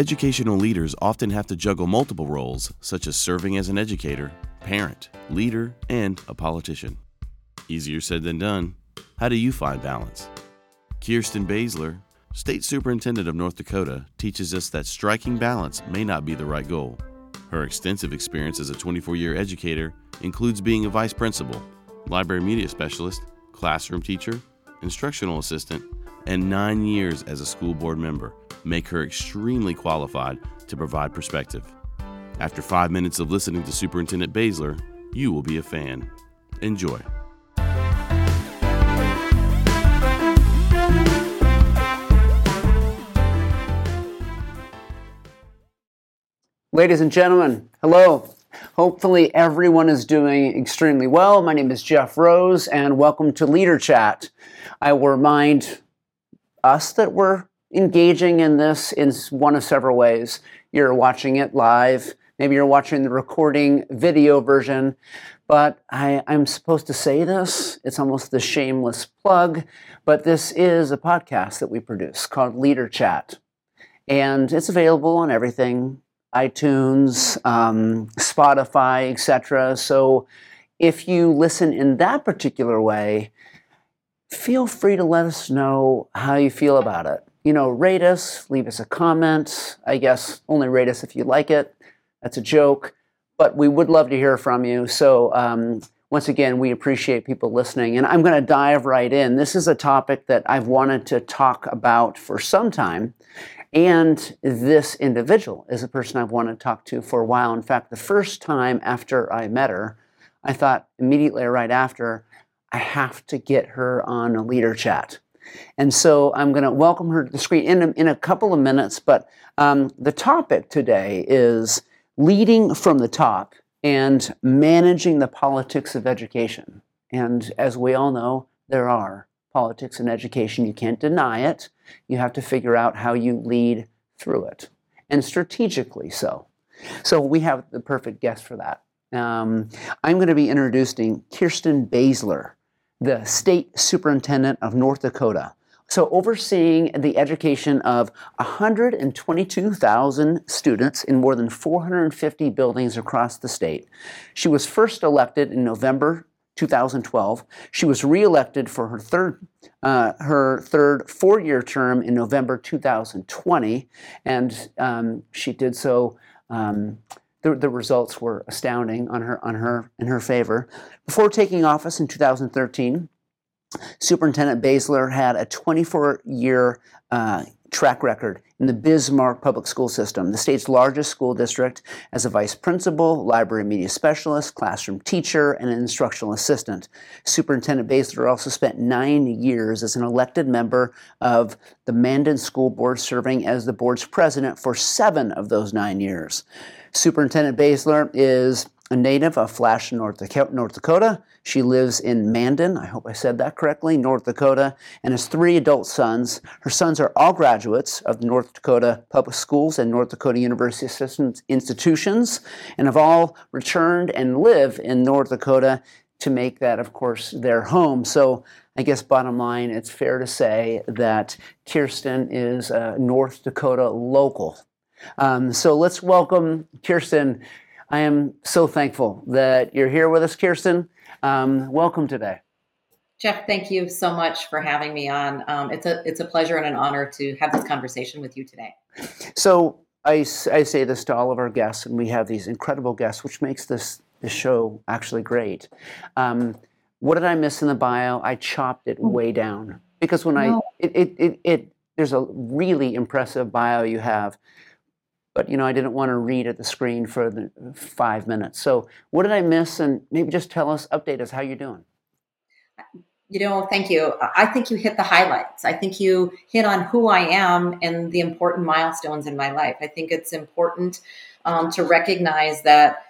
Educational leaders often have to juggle multiple roles, such as serving as an educator, parent, leader, and a politician. Easier said than done. How do you find balance? Kirsten Baesler, State Superintendent of North Dakota, teaches us that striking balance may not be the right goal. Her extensive experience as a 24 year educator includes being a vice principal, library media specialist, classroom teacher, instructional assistant, and nine years as a school board member make her extremely qualified to provide perspective. After five minutes of listening to Superintendent Baesler, you will be a fan. Enjoy. Ladies and gentlemen, hello. Hopefully, everyone is doing extremely well. My name is Jeff Rose, and welcome to Leader Chat. I will remind us that we're engaging in this in one of several ways. You're watching it live, maybe you're watching the recording video version, but I, am supposed to say this. It's almost the shameless plug, but this is a podcast that we produce called Leader Chat. And it's available on everything iTunes, um, Spotify, etc. So if you listen in that particular way, feel free to let us know how you feel about it. You know, rate us, leave us a comment. I guess only rate us if you like it. That's a joke, but we would love to hear from you. So, um, once again, we appreciate people listening. And I'm going to dive right in. This is a topic that I've wanted to talk about for some time. And this individual is a person I've wanted to talk to for a while. In fact, the first time after I met her, I thought immediately right after, I have to get her on a leader chat. And so I'm going to welcome her to the screen in a, in a couple of minutes. But um, the topic today is leading from the top and managing the politics of education. And as we all know, there are politics and education. You can't deny it. You have to figure out how you lead through it, and strategically so. So we have the perfect guest for that. Um, I'm going to be introducing Kirsten Baesler, the state superintendent of North Dakota. So, overseeing the education of 122,000 students in more than 450 buildings across the state. She was first elected in November 2012. She was reelected for her third uh, her third four-year term in November 2020, and um, she did so. Um, the, the, results were astounding on her on her in her favor. Before taking office in 2013, Superintendent Baesler had a 24-year uh, track record in the Bismarck Public School System, the state's largest school district, as a vice principal, library media specialist, classroom teacher, and an instructional assistant. Superintendent Baesler also spent nine years as an elected member of the Mandan School Board, serving as the board's president for seven of those nine years. Superintendent Baesler is a native of Flash, North Dakota. She lives in Mandan, I hope I said that correctly, North Dakota, and has three adult sons. Her sons are all graduates of North Dakota Public Schools and North Dakota University System institutions and have all returned and live in North Dakota to make that, of course, their home. So I guess bottom line, it's fair to say that Kirsten is a North Dakota local. Um, so let's welcome Kirsten. I am so thankful that you're here with us, Kirsten. Um, welcome today. Jeff, thank you so much for having me on. Um, it's a it's a pleasure and an honor to have this conversation with you today. So I, I say this to all of our guests, and we have these incredible guests, which makes this this show actually great. Um, what did I miss in the bio? I chopped it way down because when no. I it, it, it, it there's a really impressive bio you have, but you know I didn't want to read at the screen for the five minutes. So what did I miss? And maybe just tell us, update us how you're doing. You know, thank you. I think you hit the highlights. I think you hit on who I am and the important milestones in my life. I think it's important um, to recognize that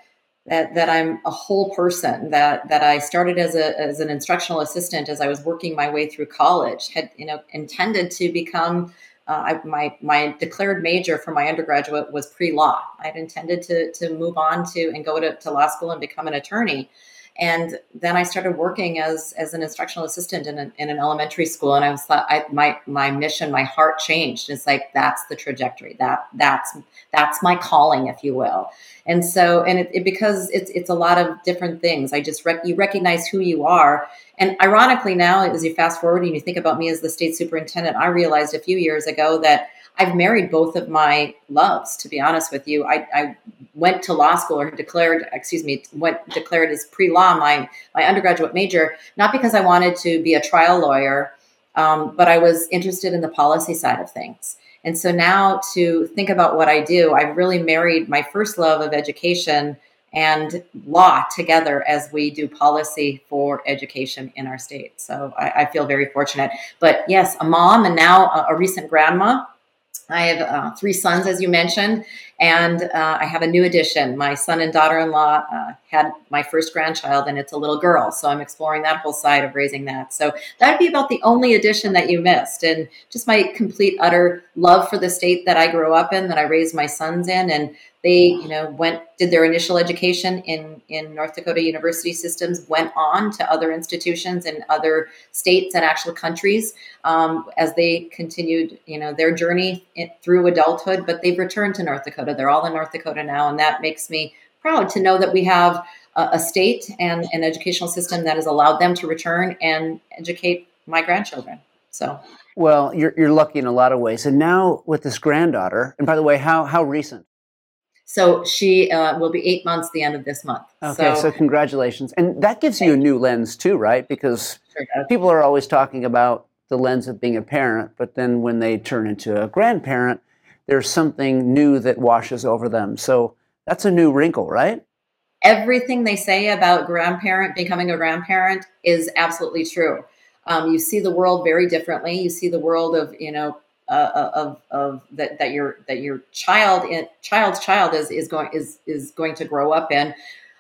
that that I'm a whole person. That that I started as a as an instructional assistant as I was working my way through college. Had you know intended to become uh, I, my my declared major for my undergraduate was pre law. I'd intended to to move on to and go to, to law school and become an attorney. And then I started working as, as an instructional assistant in, in an elementary school. And I was thought I, my, my mission, my heart changed. It's like, that's the trajectory that that's, that's my calling, if you will. And so, and it, it because it's, it's a lot of different things. I just, rec- you recognize who you are. And ironically now, as you fast forward and you think about me as the state superintendent, I realized a few years ago that I've married both of my loves, to be honest with you. I, I went to law school or declared, excuse me, went declared as pre-law my my undergraduate major, not because I wanted to be a trial lawyer, um, but I was interested in the policy side of things. And so now to think about what I do, I've really married my first love of education and law together as we do policy for education in our state. So I, I feel very fortunate. But yes, a mom and now a, a recent grandma I have uh, three sons, as you mentioned, and uh, I have a new addition. My son and daughter in law uh, had my first grandchild, and it's a little girl. So I'm exploring that whole side of raising that. So that'd be about the only addition that you missed. And just my complete, utter love for the state that I grew up in, that I raised my sons in, and they, you know, went did their initial education in in North Dakota university systems, went on to other institutions in other states and actual countries um, as they continued, you know, their journey through adulthood. But they've returned to North Dakota. They're all in North Dakota now, and that makes me proud to know that we have a, a state and an educational system that has allowed them to return and educate my grandchildren. So. Well, you're, you're lucky in a lot of ways. And now with this granddaughter, and by the way, how, how recent? So she uh, will be eight months the end of this month. Okay, so, so congratulations. And that gives you a new lens too, right? Because sure people are always talking about the lens of being a parent, but then when they turn into a grandparent, there's something new that washes over them. So that's a new wrinkle, right? Everything they say about grandparent becoming a grandparent is absolutely true. Um, you see the world very differently. You see the world of you know uh, of, of that, that your that your child in, child's child is is going is is going to grow up in.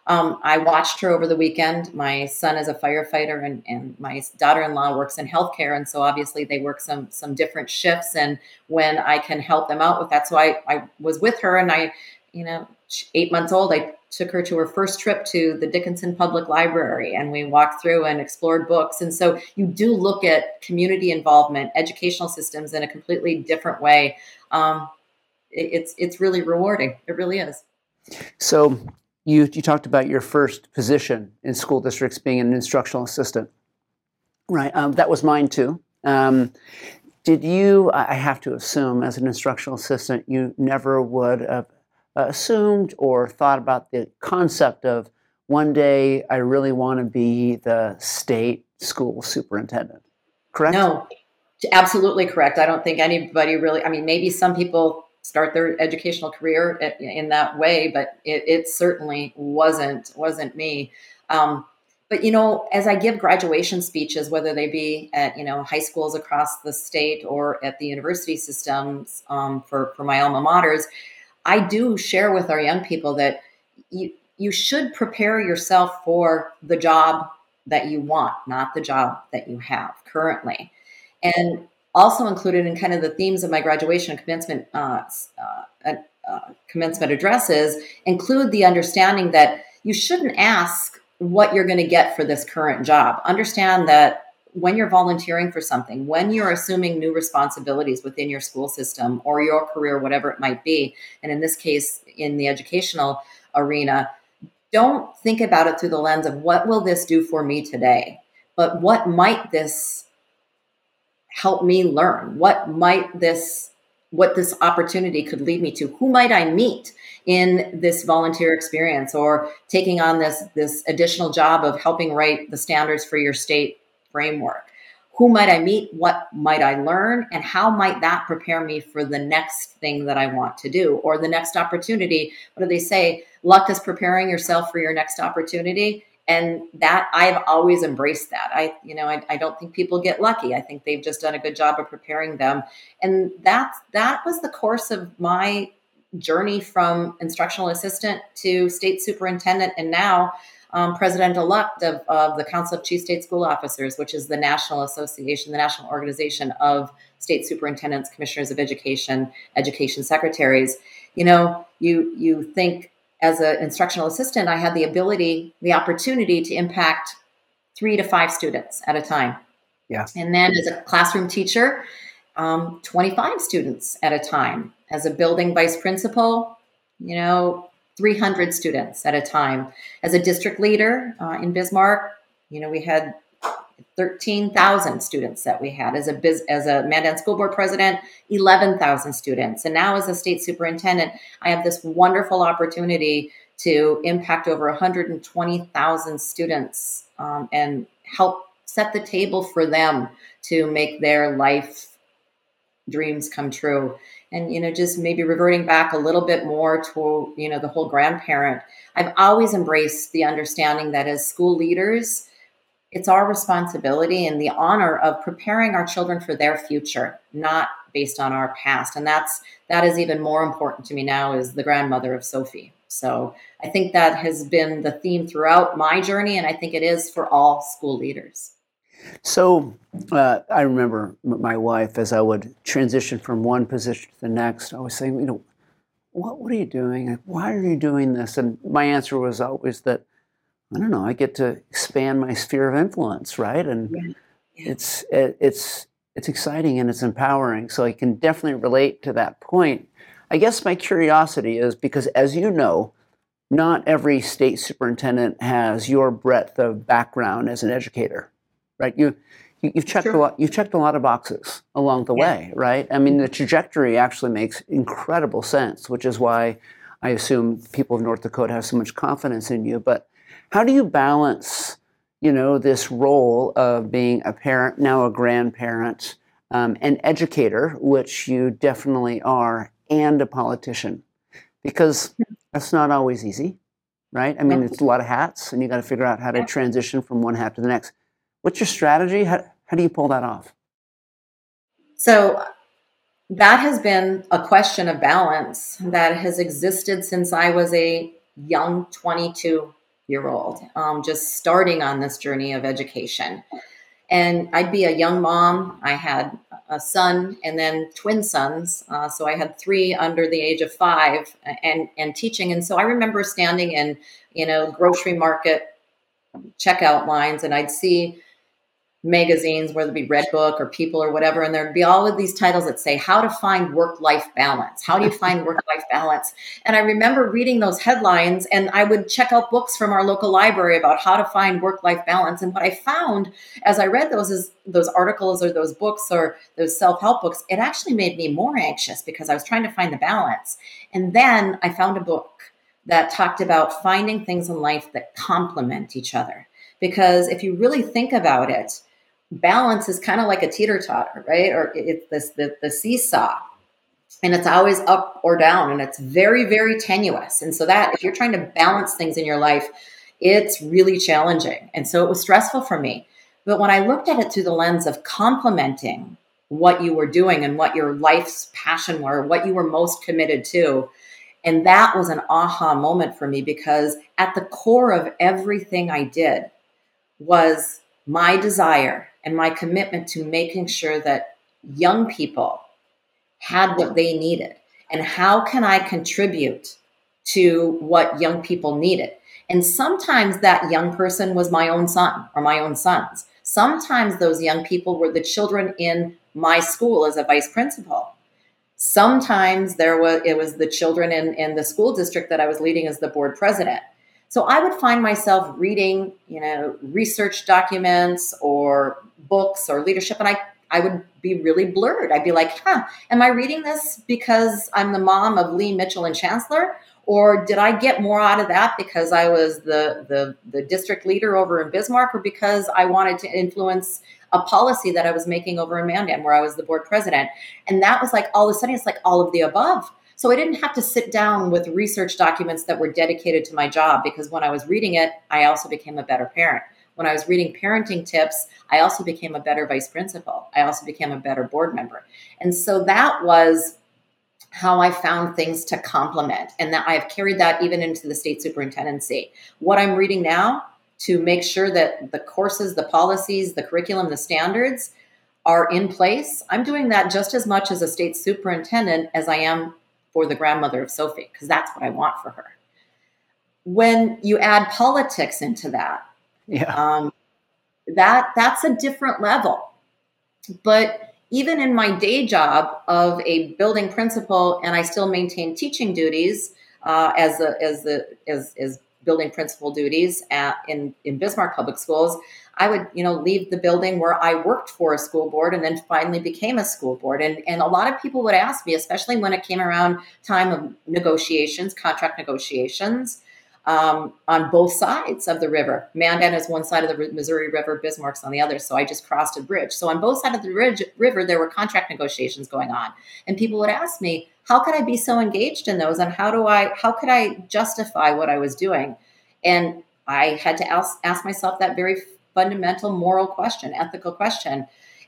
Um, I watched her over the weekend. My son is a firefighter, and, and my daughter-in-law works in healthcare, and so obviously they work some some different shifts. And when I can help them out with that, so I I was with her, and I, you know, eight months old, I took her to her first trip to the Dickinson Public Library and we walked through and explored books. And so you do look at community involvement, educational systems in a completely different way. Um, it, it's it's really rewarding. It really is. So you you talked about your first position in school districts being an instructional assistant, right? Um, that was mine too. Um, did you? I have to assume, as an instructional assistant, you never would have assumed or thought about the concept of one day I really want to be the state school superintendent. Correct? No, absolutely correct. I don't think anybody really, I mean, maybe some people start their educational career in that way, but it, it certainly wasn't, wasn't me. Um, but you know, as I give graduation speeches, whether they be at you know high schools across the state or at the university systems um, for for my alma maters, I do share with our young people that you you should prepare yourself for the job that you want, not the job that you have currently. And also included in kind of the themes of my graduation and commencement uh, uh, uh, commencement addresses include the understanding that you shouldn't ask what you're going to get for this current job. Understand that when you're volunteering for something, when you're assuming new responsibilities within your school system or your career, whatever it might be, and in this case, in the educational arena, don't think about it through the lens of what will this do for me today, but what might this help me learn? What might this what this opportunity could lead me to who might i meet in this volunteer experience or taking on this this additional job of helping write the standards for your state framework. Who might I meet? What might I learn? And how might that prepare me for the next thing that I want to do or the next opportunity? What do they say? Luck is preparing yourself for your next opportunity. And that I've always embraced that. I, you know, I, I don't think people get lucky. I think they've just done a good job of preparing them. And that that was the course of my journey from instructional assistant to state superintendent and now um, president elect of, of the Council of Chief State School Officers, which is the national association, the national organization of state superintendents, commissioners of education, education secretaries. You know, you you think as an instructional assistant, I had the ability, the opportunity to impact three to five students at a time. Yeah. And then as a classroom teacher, um, 25 students at a time. As a building vice principal, you know, 300 students at a time. As a district leader uh, in Bismarck, you know, we had 13,000 students that we had as a biz, as a Mandan School Board president, 11,000 students. And now as a state superintendent, I have this wonderful opportunity to impact over 120,000 students um, and help set the table for them to make their life dreams come true and you know just maybe reverting back a little bit more to you know the whole grandparent i've always embraced the understanding that as school leaders it's our responsibility and the honor of preparing our children for their future not based on our past. And that's that is even more important to me now as the grandmother of sophie. So i think that has been the theme throughout my journey and i think it is for all school leaders so uh, I remember my wife, as I would transition from one position to the next, I was saying, you know, what, what are you doing? Why are you doing this? And my answer was always that, I don't know, I get to expand my sphere of influence, right? And yeah. Yeah. it's it, it's it's exciting and it's empowering. So I can definitely relate to that point. I guess my curiosity is because, as you know, not every state superintendent has your breadth of background as an educator right? You, you have checked sure. a lot. You've checked a lot of boxes along the yeah. way, right? I mean, the trajectory actually makes incredible sense, which is why I assume people of North Dakota have so much confidence in you. But how do you balance, you know, this role of being a parent, now a grandparent, um, an educator, which you definitely are, and a politician? Because that's not always easy, right? I mean, it's a lot of hats, and you got to figure out how to transition from one hat to the next. What's your strategy? How, how do you pull that off? So, that has been a question of balance that has existed since I was a young 22 year old, um, just starting on this journey of education. And I'd be a young mom. I had a son and then twin sons. Uh, so I had three under the age of five and, and teaching. And so I remember standing in, you know, grocery market checkout lines and I'd see magazines, whether it be Redbook or People or whatever, and there'd be all of these titles that say how to find work-life balance. How do you find work-life balance? And I remember reading those headlines, and I would check out books from our local library about how to find work-life balance. And what I found as I read those is those articles or those books or those self-help books, it actually made me more anxious because I was trying to find the balance. And then I found a book that talked about finding things in life that complement each other. Because if you really think about it, balance is kind of like a teeter totter, right? Or it's this the, the seesaw, and it's always up or down, and it's very very tenuous. And so that if you're trying to balance things in your life, it's really challenging. And so it was stressful for me. But when I looked at it through the lens of complementing what you were doing and what your life's passion were, what you were most committed to, and that was an aha moment for me because at the core of everything I did was my desire and my commitment to making sure that young people had what they needed. And how can I contribute to what young people needed? And sometimes that young person was my own son or my own sons. Sometimes those young people were the children in my school as a vice principal. Sometimes there was it was the children in, in the school district that I was leading as the board president. So I would find myself reading, you know, research documents or books or leadership, and I I would be really blurred. I'd be like, huh, am I reading this because I'm the mom of Lee Mitchell and Chancellor? Or did I get more out of that because I was the, the, the district leader over in Bismarck or because I wanted to influence a policy that I was making over in Mandan where I was the board president? And that was like all of a sudden it's like all of the above. So I didn't have to sit down with research documents that were dedicated to my job because when I was reading it, I also became a better parent. When I was reading parenting tips, I also became a better vice principal. I also became a better board member. And so that was how I found things to complement. And that I have carried that even into the state superintendency. What I'm reading now to make sure that the courses, the policies, the curriculum, the standards are in place, I'm doing that just as much as a state superintendent as I am for the grandmother of Sophie, because that's what I want for her. when you add politics into that, yeah. um, that that's a different level. But even in my day job of a building principal, and I still maintain teaching duties uh, as the as the as, as building principal duties at, in in Bismarck Public Schools. I would, you know, leave the building where I worked for a school board and then finally became a school board. And, and a lot of people would ask me, especially when it came around time of negotiations, contract negotiations, um, on both sides of the river. Mandan is one side of the Missouri River, Bismarck's on the other. So I just crossed a bridge. So on both sides of the ridge, river, there were contract negotiations going on. And people would ask me, how could I be so engaged in those? And how do I, how could I justify what I was doing? And I had to ask, ask myself that very fundamental moral question, ethical question.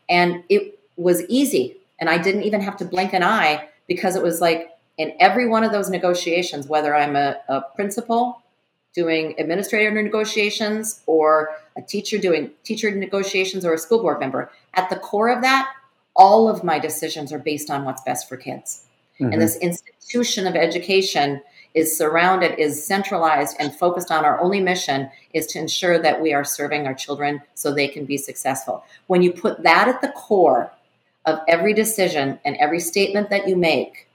And it was easy. And I didn't even have to blink an eye because it was like in every one of those negotiations, whether I'm a, a principal doing administrative negotiations or a teacher doing teacher negotiations or a school board member, at the core of that, all of my decisions are based on what's best for kids. Mm-hmm. And this institution of education is surrounded, is centralized, and focused on our only mission is to ensure that we are serving our children so they can be successful. When you put that at the core of every decision and every statement that you make,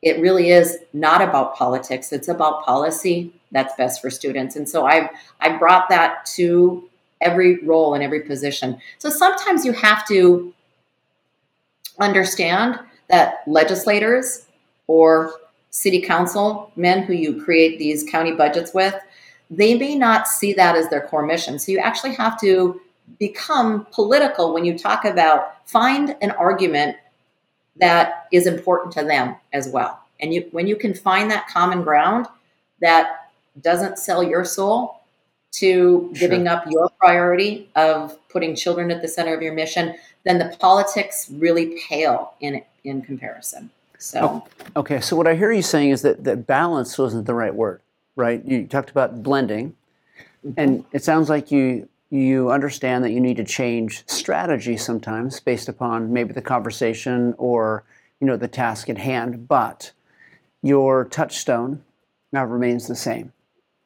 it really is not about politics. It's about policy that's best for students. And so I've I brought that to every role and every position. So sometimes you have to understand that legislators or city council men who you create these county budgets with, they may not see that as their core mission. So you actually have to become political when you talk about find an argument that is important to them as well. And you when you can find that common ground that doesn't sell your soul to giving sure. up your priority of putting children at the center of your mission, then the politics really pale in in comparison. So oh, okay, so what I hear you saying is that that balance wasn't the right word, right? You talked about blending, and it sounds like you you understand that you need to change strategy sometimes based upon maybe the conversation or you know the task at hand, but your touchstone now remains the same.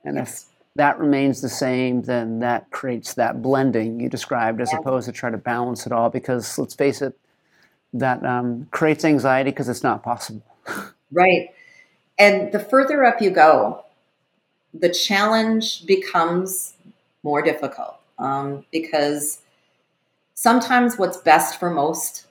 And yes. if that remains the same, then that creates that blending you described as opposed to try to balance it all because let's face it, that um, creates anxiety because it's not possible. right. And the further up you go, the challenge becomes more difficult um, because sometimes what's best for most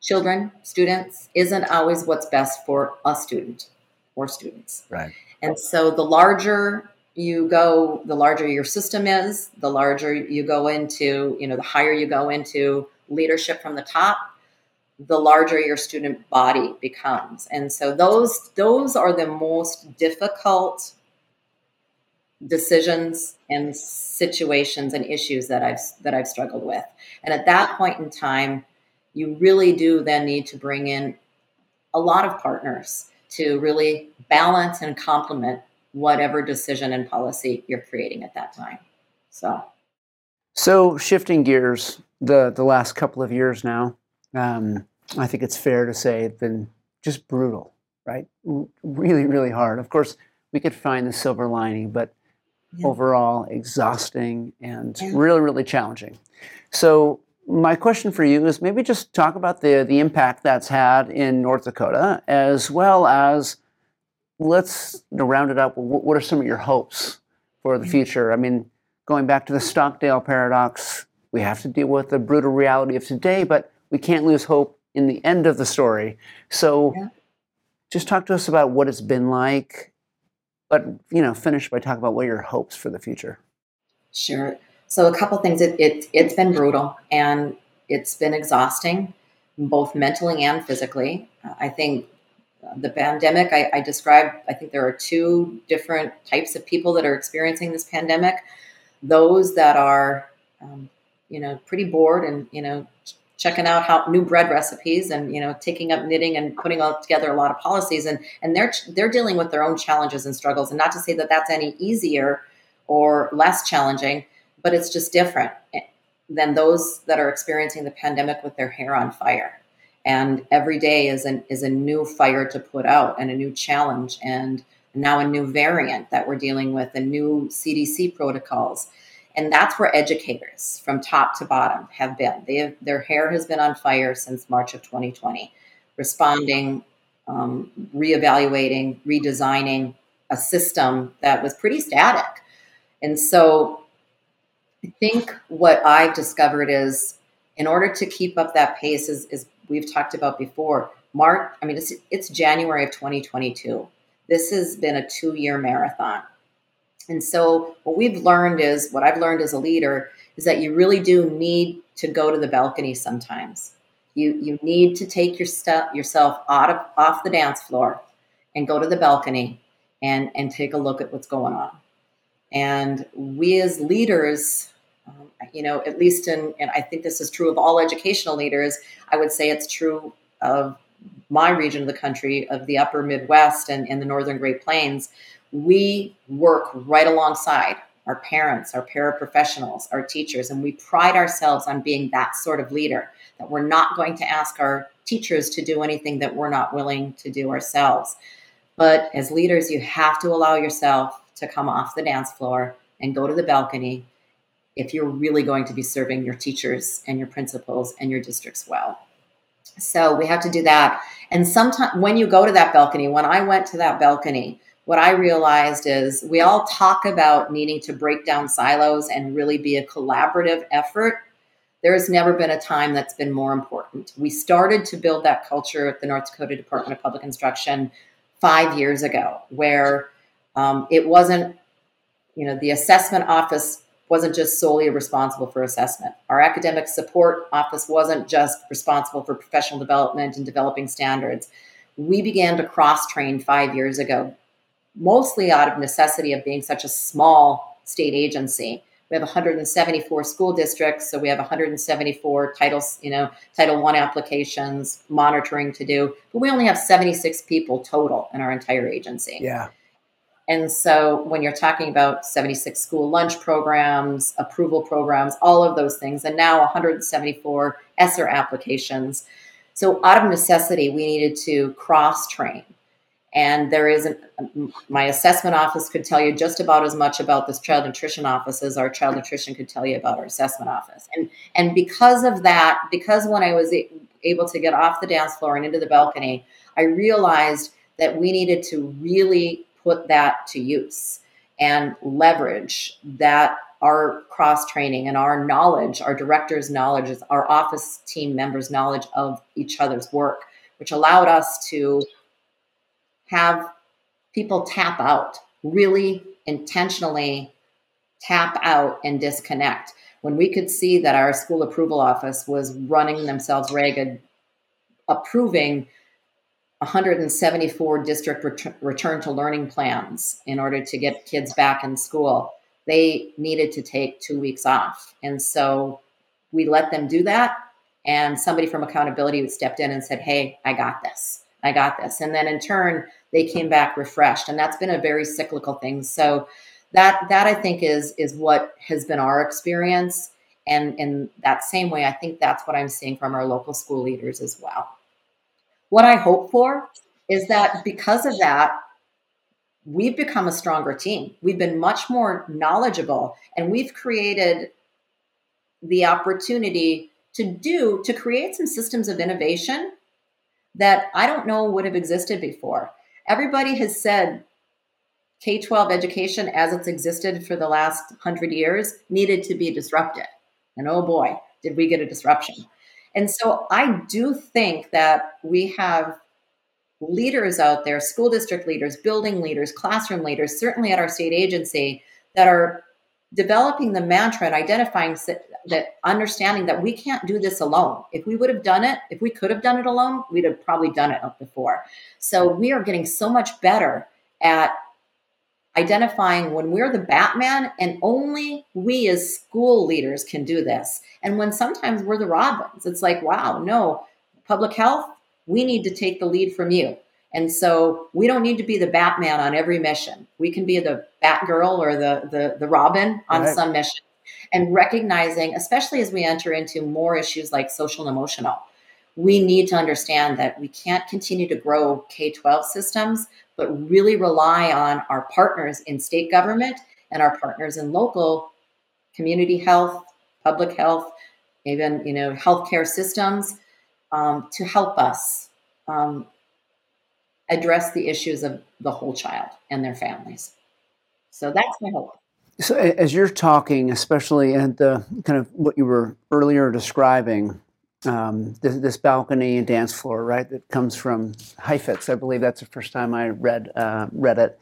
children, students, isn't always what's best for a student or students. Right. And so the larger you go, the larger your system is, the larger you go into, you know, the higher you go into leadership from the top, the larger your student body becomes. And so those those are the most difficult decisions and situations and issues that I've that I've struggled with. And at that point in time, you really do then need to bring in a lot of partners to really balance and complement whatever decision and policy you're creating at that time. So so shifting gears, the the last couple of years now, um, I think it's fair to say it's been just brutal, right? Really, really hard. Of course, we could find the silver lining, but yeah. overall exhausting and yeah. really, really challenging. So my question for you is maybe just talk about the the impact that's had in North Dakota, as well as let's you know, round it up. What are some of your hopes for the future? I mean, going back to the Stockdale paradox, we have to deal with the brutal reality of today, but we can't lose hope in the end of the story. So, yeah. just talk to us about what it's been like, but you know, finish by talking about what are your hopes for the future. Sure. So, a couple things. It, it it's been brutal and it's been exhausting, both mentally and physically. I think the pandemic I, I described. I think there are two different types of people that are experiencing this pandemic. Those that are um, you know pretty bored and you know checking out how new bread recipes and you know taking up knitting and putting all together a lot of policies and and they're they're dealing with their own challenges and struggles and not to say that that's any easier or less challenging but it's just different eh, than those that are experiencing the pandemic with their hair on fire and every day is an is a new fire to put out and a new challenge and now a new variant that we're dealing with, and new CDC protocols. And that's where educators from top to bottom have been. They have, their hair has been on fire since March of 2020, responding, um, reevaluating, redesigning a system that was pretty static. And so I think what I've discovered is in order to keep up that pace, is, is we've talked about before, March, I mean, it's, it's January of 2022. This has been a two year marathon. And so, what we've learned is what I've learned as a leader is that you really do need to go to the balcony sometimes. You, you need to take your step, yourself out of, off the dance floor and go to the balcony and, and take a look at what's going on. And we as leaders, um, you know, at least in, and I think this is true of all educational leaders, I would say it's true of my region of the country, of the upper Midwest and, and the northern Great Plains, we work right alongside our parents, our paraprofessionals, our teachers, and we pride ourselves on being that sort of leader that we're not going to ask our teachers to do anything that we're not willing to do ourselves. But as leaders, you have to allow yourself to come off the dance floor and go to the balcony if you're really going to be serving your teachers and your principals and your districts well. So we have to do that. And sometimes when you go to that balcony, when I went to that balcony, what I realized is we all talk about needing to break down silos and really be a collaborative effort. There has never been a time that's been more important. We started to build that culture at the North Dakota Department of Public Instruction five years ago, where um, it wasn't, you know, the assessment office wasn't just solely responsible for assessment. Our academic support office wasn't just responsible for professional development and developing standards. We began to cross train five years ago, mostly out of necessity of being such a small state agency. We have 174 school districts, so we have 174 titles, you know, Title One applications, monitoring to do, but we only have 76 people total in our entire agency. Yeah. And so when you're talking about 76 school lunch programs, approval programs, all of those things, and now 174 ESSER applications. So out of necessity, we needed to cross train. And there is an, um, my assessment office could tell you just about as much about this child nutrition office as our child nutrition could tell you about our assessment office. And and because of that, because when I was able to get off the dance floor and into the balcony, I realized that we needed to really put that to use and leverage that our cross training and our knowledge, our director's knowledge, our office team members' knowledge of each other's work, which allowed us to have people tap out, really intentionally tap out and disconnect. When we could see that our school approval office was running themselves ragged, approving 174 district ret- return to learning plans in order to get kids back in school. They needed to take two weeks off. And so we let them do that. And somebody from accountability stepped in and said, Hey, I got this. I got this. And then in turn, they came back refreshed. And that's been a very cyclical thing. So that that I think is is what has been our experience. And in that same way, I think that's what I'm seeing from our local school leaders as well. What I hope for is that because of that, we've become a stronger team. We've been much more knowledgeable and we've created the opportunity to do, to create some systems of innovation that I don't know would have existed before. Everybody has said K 12 education as it's existed for the last hundred years needed to be disrupted. And oh boy, did we get a disruption. And so I do think that we have leaders out there, school district leaders, building leaders, classroom leaders, certainly at our state agency, that are developing the mantra and identifying that understanding that we can't do this alone. If we would have done it, if we could have done it alone, we'd have probably done it before. So we are getting so much better at identifying when we're the Batman and only we as school leaders can do this. And when sometimes we're the Robins, it's like, wow, no, public health, we need to take the lead from you. And so we don't need to be the Batman on every mission. We can be the Batgirl or the the, the Robin on right. some mission. And recognizing, especially as we enter into more issues like social and emotional, we need to understand that we can't continue to grow K 12 systems but really rely on our partners in state government and our partners in local community health, public health, even you know healthcare systems um, to help us um, address the issues of the whole child and their families. So that's my hope. So, as you're talking, especially at the kind of what you were earlier describing, um, this, this, balcony and dance floor, right, that comes from Heifetz. I believe that's the first time I read uh, read it.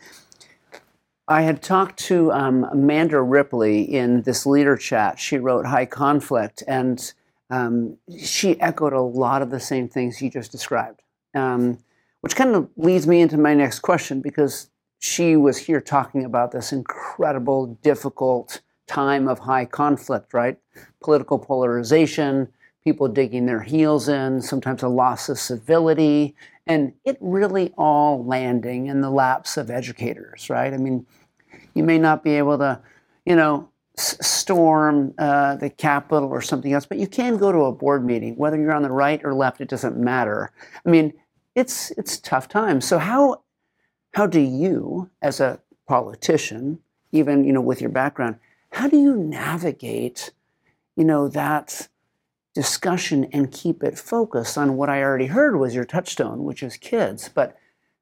I had talked to um, Amanda Ripley in this leader chat. She wrote High Conflict, and um, she echoed a lot of the same things you just described, um, which kind of leads me into my next question because she was here talking about this incredible, difficult time of high conflict, right? Political polarization, people digging their heels in, sometimes a loss of civility, and it really all landing in the laps of educators, right? I mean, you may not be able to, you know, storm uh, the Capitol or something else, but you can go to a board meeting, whether you're on the right or left, it doesn't matter. I mean, it's it's tough times. So how how do you, as a politician, even you know with your background, how do you navigate, you know, that discussion and keep it focused on what I already heard was your touchstone, which is kids. But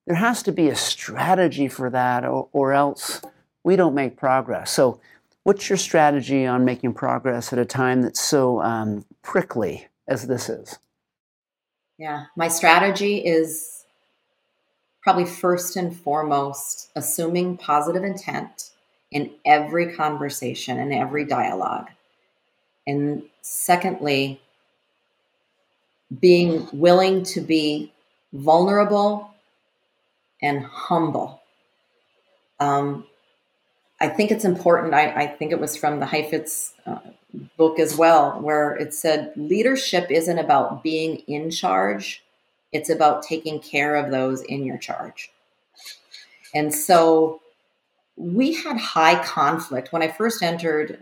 there has to be a strategy for that, or, or else we don't make progress. So, what's your strategy on making progress at a time that's so um, prickly as this is? Yeah, my strategy is probably first and foremost assuming positive intent in every conversation and every dialogue. And secondly, being willing to be vulnerable and humble. Um, I think it's important. I, I, think it was from the Heifetz uh, book as well, where it said leadership isn't about being in charge, it's about taking care of those in your charge. And so we had high conflict when I first entered.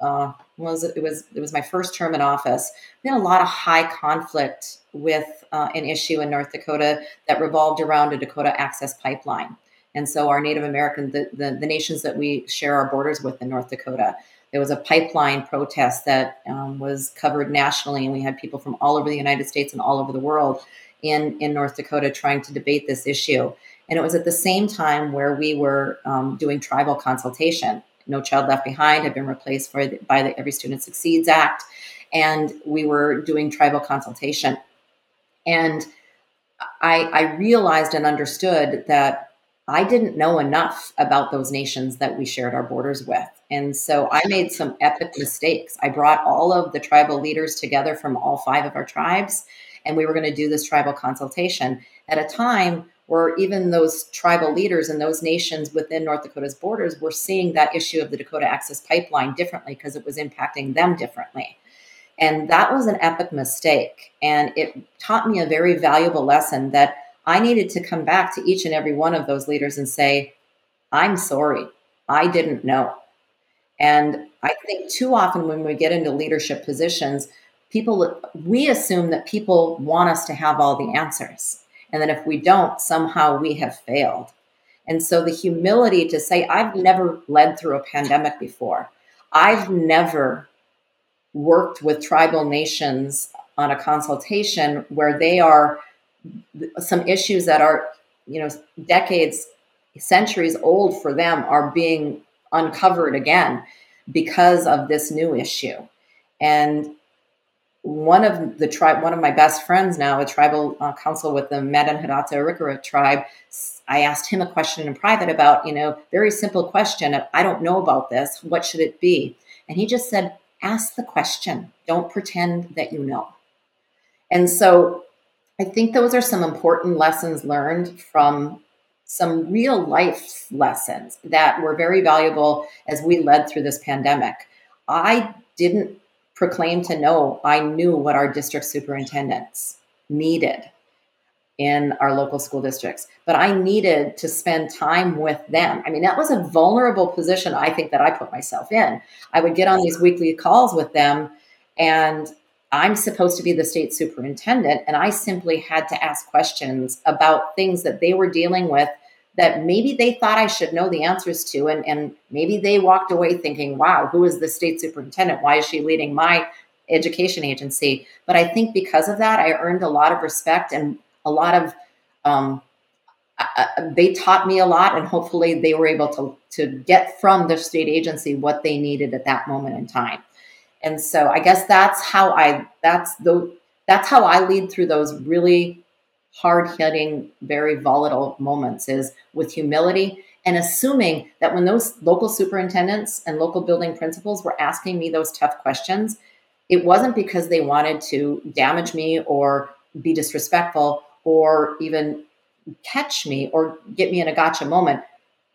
Uh, was it, it was it was my first term in office. We had a lot of high conflict with uh, an issue in North Dakota that revolved around a Dakota Access Pipeline. And so, our Native American, the, the, the nations that we share our borders with in North Dakota, there was a pipeline protest that um, was covered nationally, and we had people from all over the United States and all over the world in in North Dakota trying to debate this issue. And it was at the same time where we were um, doing tribal consultation. No Child Left Behind had been replaced the, by the Every Student Succeeds Act. And we were doing tribal consultation. And I, I realized and understood that I didn't know enough about those nations that we shared our borders with. And so I made some epic mistakes. I brought all of the tribal leaders together from all five of our tribes, and we were going to do this tribal consultation at a time where even those tribal leaders and those nations within North Dakota's borders were seeing that issue of the Dakota Access Pipeline differently because it was impacting them differently. And that was an epic mistake. And it taught me a very valuable lesson that I needed to come back to each and every one of those leaders and say, I'm sorry, I didn't know. And I think too often when we get into leadership positions, people, we assume that people want us to have all the answers and that if we don't, somehow we have failed. And so the humility to say, I've never led through a pandemic before. I've never worked with tribal nations on a consultation where they are some issues that are, you know, decades, centuries old for them are being uncovered again because of this new issue. And one of the tribe, one of my best friends now, a tribal uh, council with the Mandan-Hidatsa Arikara tribe, I asked him a question in private about, you know, very simple question. I don't know about this. What should it be? And he just said, ask the question. Don't pretend that you know. And so I think those are some important lessons learned from some real life lessons that were very valuable as we led through this pandemic. I didn't proclaimed to know I knew what our district superintendents needed in our local school districts, but I needed to spend time with them. I mean, that was a vulnerable position I think that I put myself in. I would get on these weekly calls with them, and I'm supposed to be the state superintendent, and I simply had to ask questions about things that they were dealing with that maybe they thought I should know the answers to. And, and maybe they walked away thinking, wow, who is the state superintendent? Why is she leading my education agency? But I think because of that, I earned a lot of respect and a lot of, um, they taught me a lot and hopefully they were able to, to get from the state agency what they needed at that moment in time. And so I guess that's how I, that's the, that's how I lead through those really hard hitting, very volatile moments is with humility and assuming that when those local superintendents and local building principals were asking me those tough questions, it wasn't because they wanted to damage me or be disrespectful or even catch me or get me in a gotcha moment,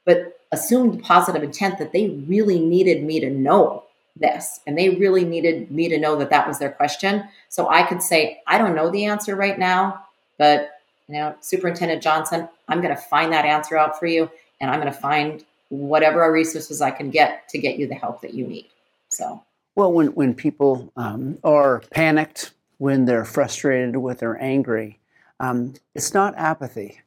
but assumed positive intent that they really needed me to know this and they really needed me to know that that was their question. So I could say, I don't know the answer right now, but you know, Superintendent Johnson, I'm going to find that answer out for you and I'm going to find whatever resources I can get to get you the help that you need. So, well, when, when people um, are panicked, when they're frustrated, when they're angry, um, it's not apathy,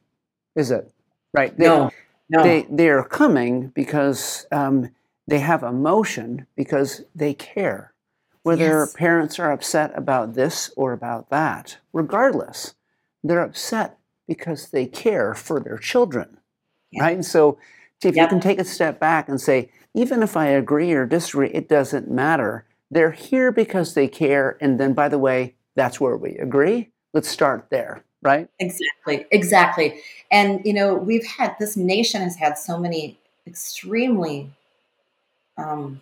is it? Right? They, no, no. They, they are coming because um, they have emotion because they care. Whether yes. parents are upset about this or about that, regardless, they're upset because they care for their children, yeah. right? And so, if yep. you can take a step back and say, even if I agree or disagree, it doesn't matter. They're here because they care. And then, by the way, that's where we agree. Let's start there, right? Exactly, exactly. And, you know, we've had this nation has had so many extremely um,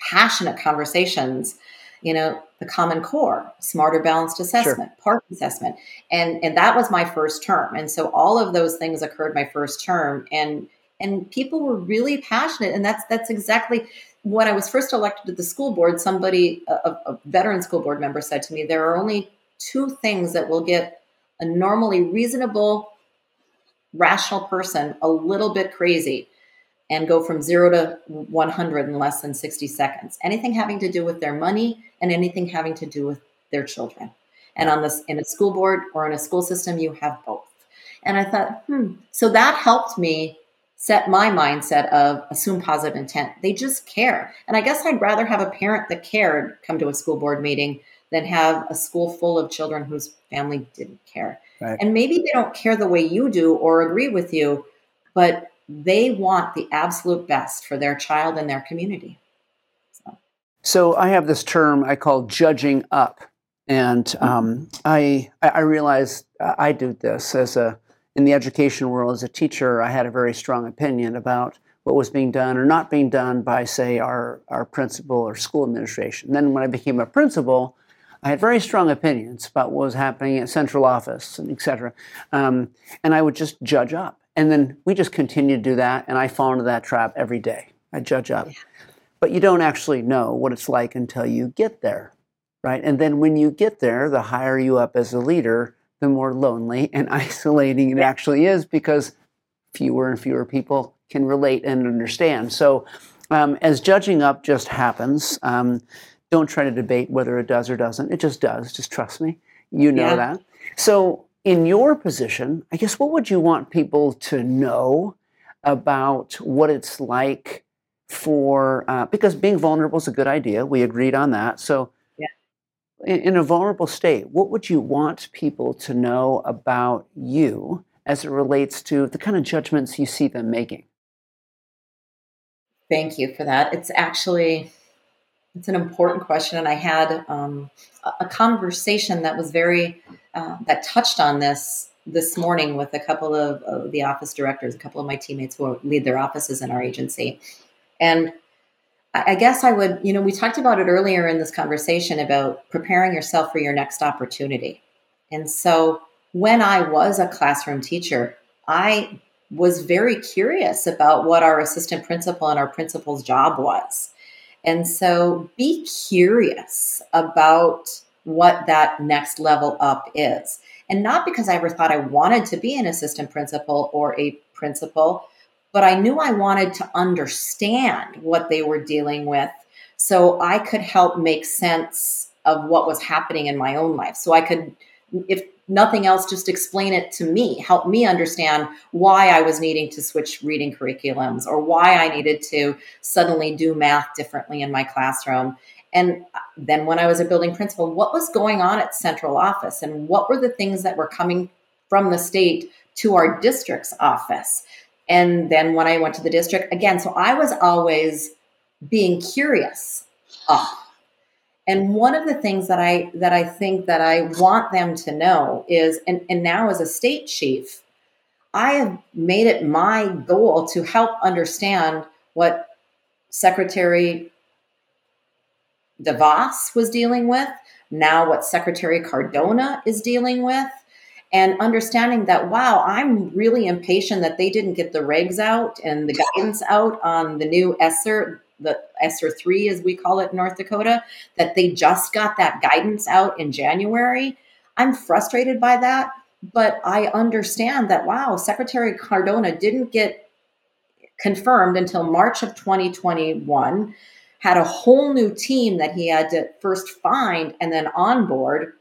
passionate conversations you know the common core smarter balanced assessment sure. PARCC assessment. And and that was my first term. And so all of those things occurred my first term. And and people were really passionate. And that's that's exactly when i was first elected to the school board somebody a, a veteran school board member said to me there are only two things that will get a normally reasonable rational person a little bit crazy and go from zero to 100 in less than 60 seconds. Anything having to do with their money and anything having to do with their children. And on this, in a school board or in a school system, you have both. And I thought, hmm. So that helped me set my mindset of assume positive intent. They just care. And I guess I'd rather have a parent that cared come to a school board meeting than have a school full of children whose family didn't care. Right. And maybe they don't care the way you do or agree with you, but they want the absolute best for their child and their community. So, so I have this term I call judging up. And mm-hmm. um, I, I realize I do this as a, in the education world as a teacher, I had a very strong opinion about what was being done or not being done by, say, our, our principal or school administration. then when I became a principal, I had very strong opinions about what was happening at central office and et cetera. Um, and I would just judge up. And then we just continue to do that, and I fall into that trap every day. I judge up. But you don't actually know what it's like until you get there, right? And then when you get there, the higher you up as a leader, the more lonely and isolating it actually is because fewer and fewer people can relate and understand. So, um, as judging up just happens, um, don't try to debate whether it does or doesn't. It just does. Just trust me. You know yeah. that. So, in your position, I guess what would you want people to know about what it's like for uh, because being vulnerable is a good idea. We agreed on that. So, yeah. in, in a vulnerable state, what would you want people to know about you as it relates to the kind of judgments you see them making? Thank you for that. It's actually it's an important question, and I had um, a conversation that was very uh, that touched on this this morning with a couple of uh, the office directors, a couple of my teammates who lead their offices in our agency, and I guess I would, you know, we talked about it earlier in this conversation about preparing yourself for your next opportunity, and so when I was a classroom teacher, I was very curious about what our assistant principal and our principal's job was. And so be curious about what that next level up is. And not because I ever thought I wanted to be an assistant principal or a principal, but I knew I wanted to understand what they were dealing with so I could help make sense of what was happening in my own life. So I could if nothing else, just explain it to me, help me understand why I was needing to switch reading curriculums or why I needed to suddenly do math differently in my classroom. And uh, then when I was a building principal, what was going on at central office and what were the things that were coming from the state to our district's office? And then when I went to the district, again, so I was always being curious up. And one of the things that I that I think that I want them to know is, and, and now as a state chief, I have made it my goal to help understand what Secretary DeVos was dealing with, now what Secretary Cardona is dealing with, and understanding that, wow, I'm really impatient that they didn't get the regs out and the guidance out on the new ESSER, the ESSER 3, as we call it in North Dakota, that they just got that guidance out in January. I'm frustrated by that, but I understand that, wow, Secretary Cardona didn't get confirmed until March of 2021 had a whole new team that he had to first find and then onboard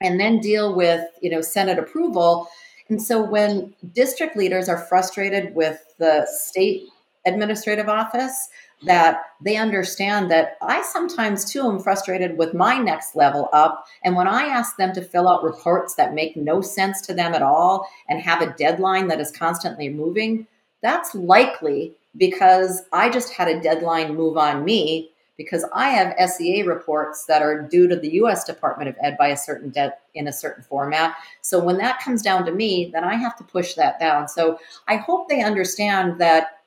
and then deal with you know senate approval and so when district leaders are frustrated with the state administrative office that they understand that I sometimes too am frustrated with my next level up. And when I ask them to fill out reports that make no sense to them at all and have a deadline that is constantly moving, that's likely because I just had a deadline move on me because I have SEA reports that are due to the US Department of Ed by a certain debt in a certain format. So when that comes down to me, then I have to push that down. So I hope they understand that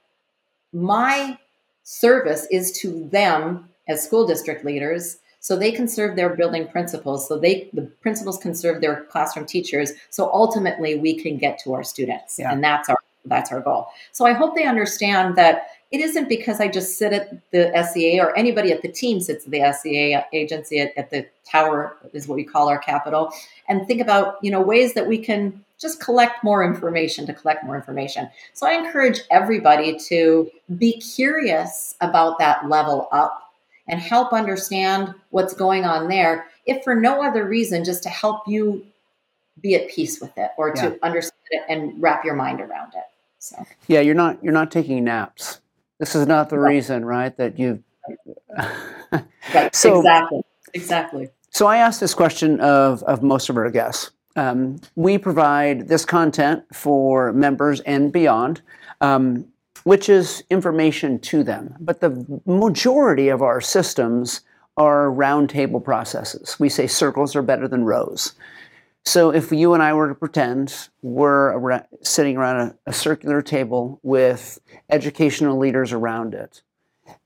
my service is to them as school district leaders so they can serve their building principals so they the principals can serve their classroom teachers so ultimately we can get to our students yeah. and that's our that's our goal. So I hope they understand that it isn't because I just sit at the SEA or anybody at the team sits at the SEA agency at, at the tower is what we call our capitol and think about, you know, ways that we can just collect more information to collect more information. So I encourage everybody to be curious about that level up and help understand what's going on there, if for no other reason, just to help you be at peace with it or to understand it and wrap your mind around it. So yeah, you're not you're not taking naps. This is not the right. reason, right? That you. right. So exactly, exactly. So I asked this question of of most of our guests. Um, we provide this content for members and beyond. Um, which is information to them. But the majority of our systems are roundtable processes. We say circles are better than rows. So if you and I were to pretend we're sitting around a, a, circular table with educational leaders around it,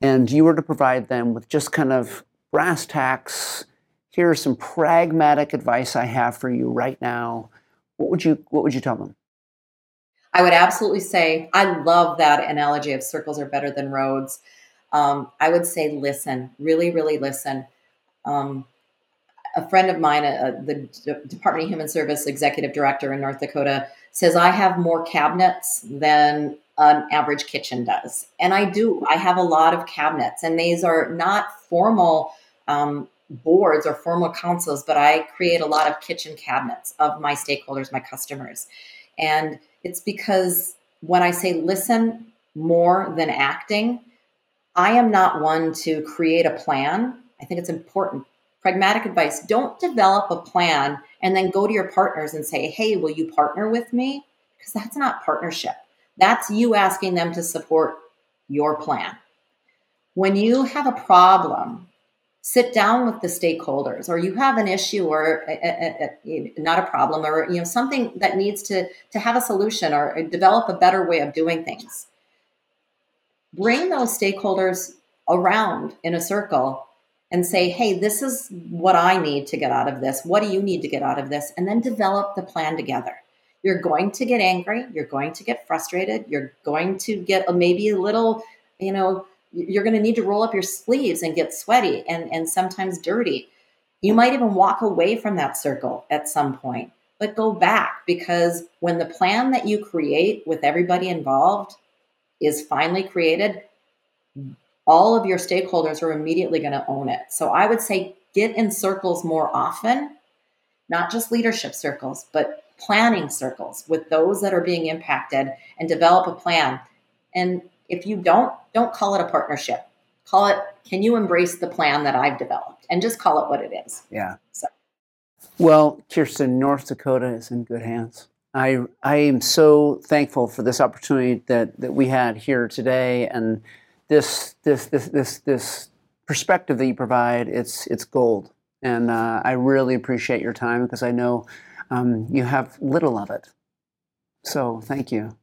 and you were to provide them with just kind of brass tacks, here's some pragmatic advice I have for you right now. What would you What would you tell them? I would absolutely say I love that analogy of circles are better than roads. Um, I would say listen, really, really listen. Um, a friend of mine, uh, the D- Department of Human Service executive director in North Dakota, says I have more cabinets than an average kitchen does. And I do. I have a lot of cabinets, and these are not formal um, boards or formal councils, but I create a lot of kitchen cabinets of my stakeholders, my customers. And it's because when I say listen more than acting, I am not one to create a plan. I think it's important pragmatic advice don't develop a plan and then go to your partners and say, hey, will you partner with me? Because that's not partnership. That's you asking them to support your plan. When you have a problem, sit down with the stakeholders or you have an issue or a, a, a, not a problem or you know something that needs to to have a solution or uh, develop a better way of doing things bring those stakeholders around in a circle and say, hey, this is what I need to get out of this. What do you need to get out of this? And then develop the plan together. You're going to get angry. You're going to get frustrated. You're going to get a, maybe a little, you know, you're going to need to roll up your sleeves and get sweaty and, and sometimes dirty. You might even walk away from that circle at some point, but go back because when the plan that you create with everybody involved is finally created, all of your stakeholders are immediately going to own it. So I would say get in circles more often not just leadership circles, but planning circles with those that are being impacted and develop a plan. And if you don't, don't call it a partnership. Call it, can you embrace the plan that I've developed? And just call it what it is. Yeah. So. Well, Kirsten, North Dakota is in good hands. I, I am so thankful for this opportunity that, that we had here today and this, this, this, this, this perspective that you provide. It's, it's gold. And uh, I really appreciate your time because I know um, you have little of it. So thank you.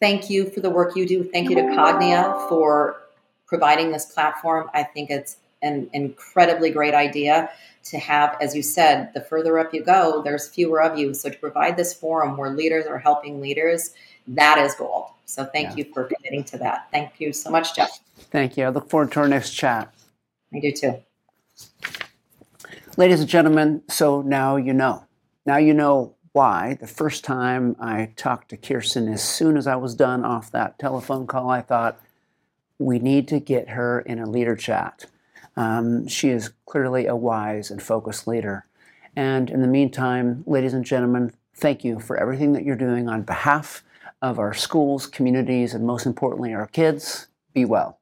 Thank you for the work you do. Thank you to Cognia for providing this platform. I think it's an incredibly great idea to have, as you said, the further up you go, there's fewer of you. So to provide this forum where leaders are helping leaders, that is gold. So thank yeah. you for committing to that. Thank you so much, Jeff. Thank you. I look forward to our next chat. I do too. Ladies and gentlemen, so now you know. Now you know why. The first time I talked to Kirsten, as soon as I was done off that telephone call, I thought, we need to get her in a leader chat. Um, she is clearly a wise and focused leader. And in the meantime, ladies and gentlemen, thank you for everything that you're doing on behalf of our schools, communities, and most importantly, our kids. Be well.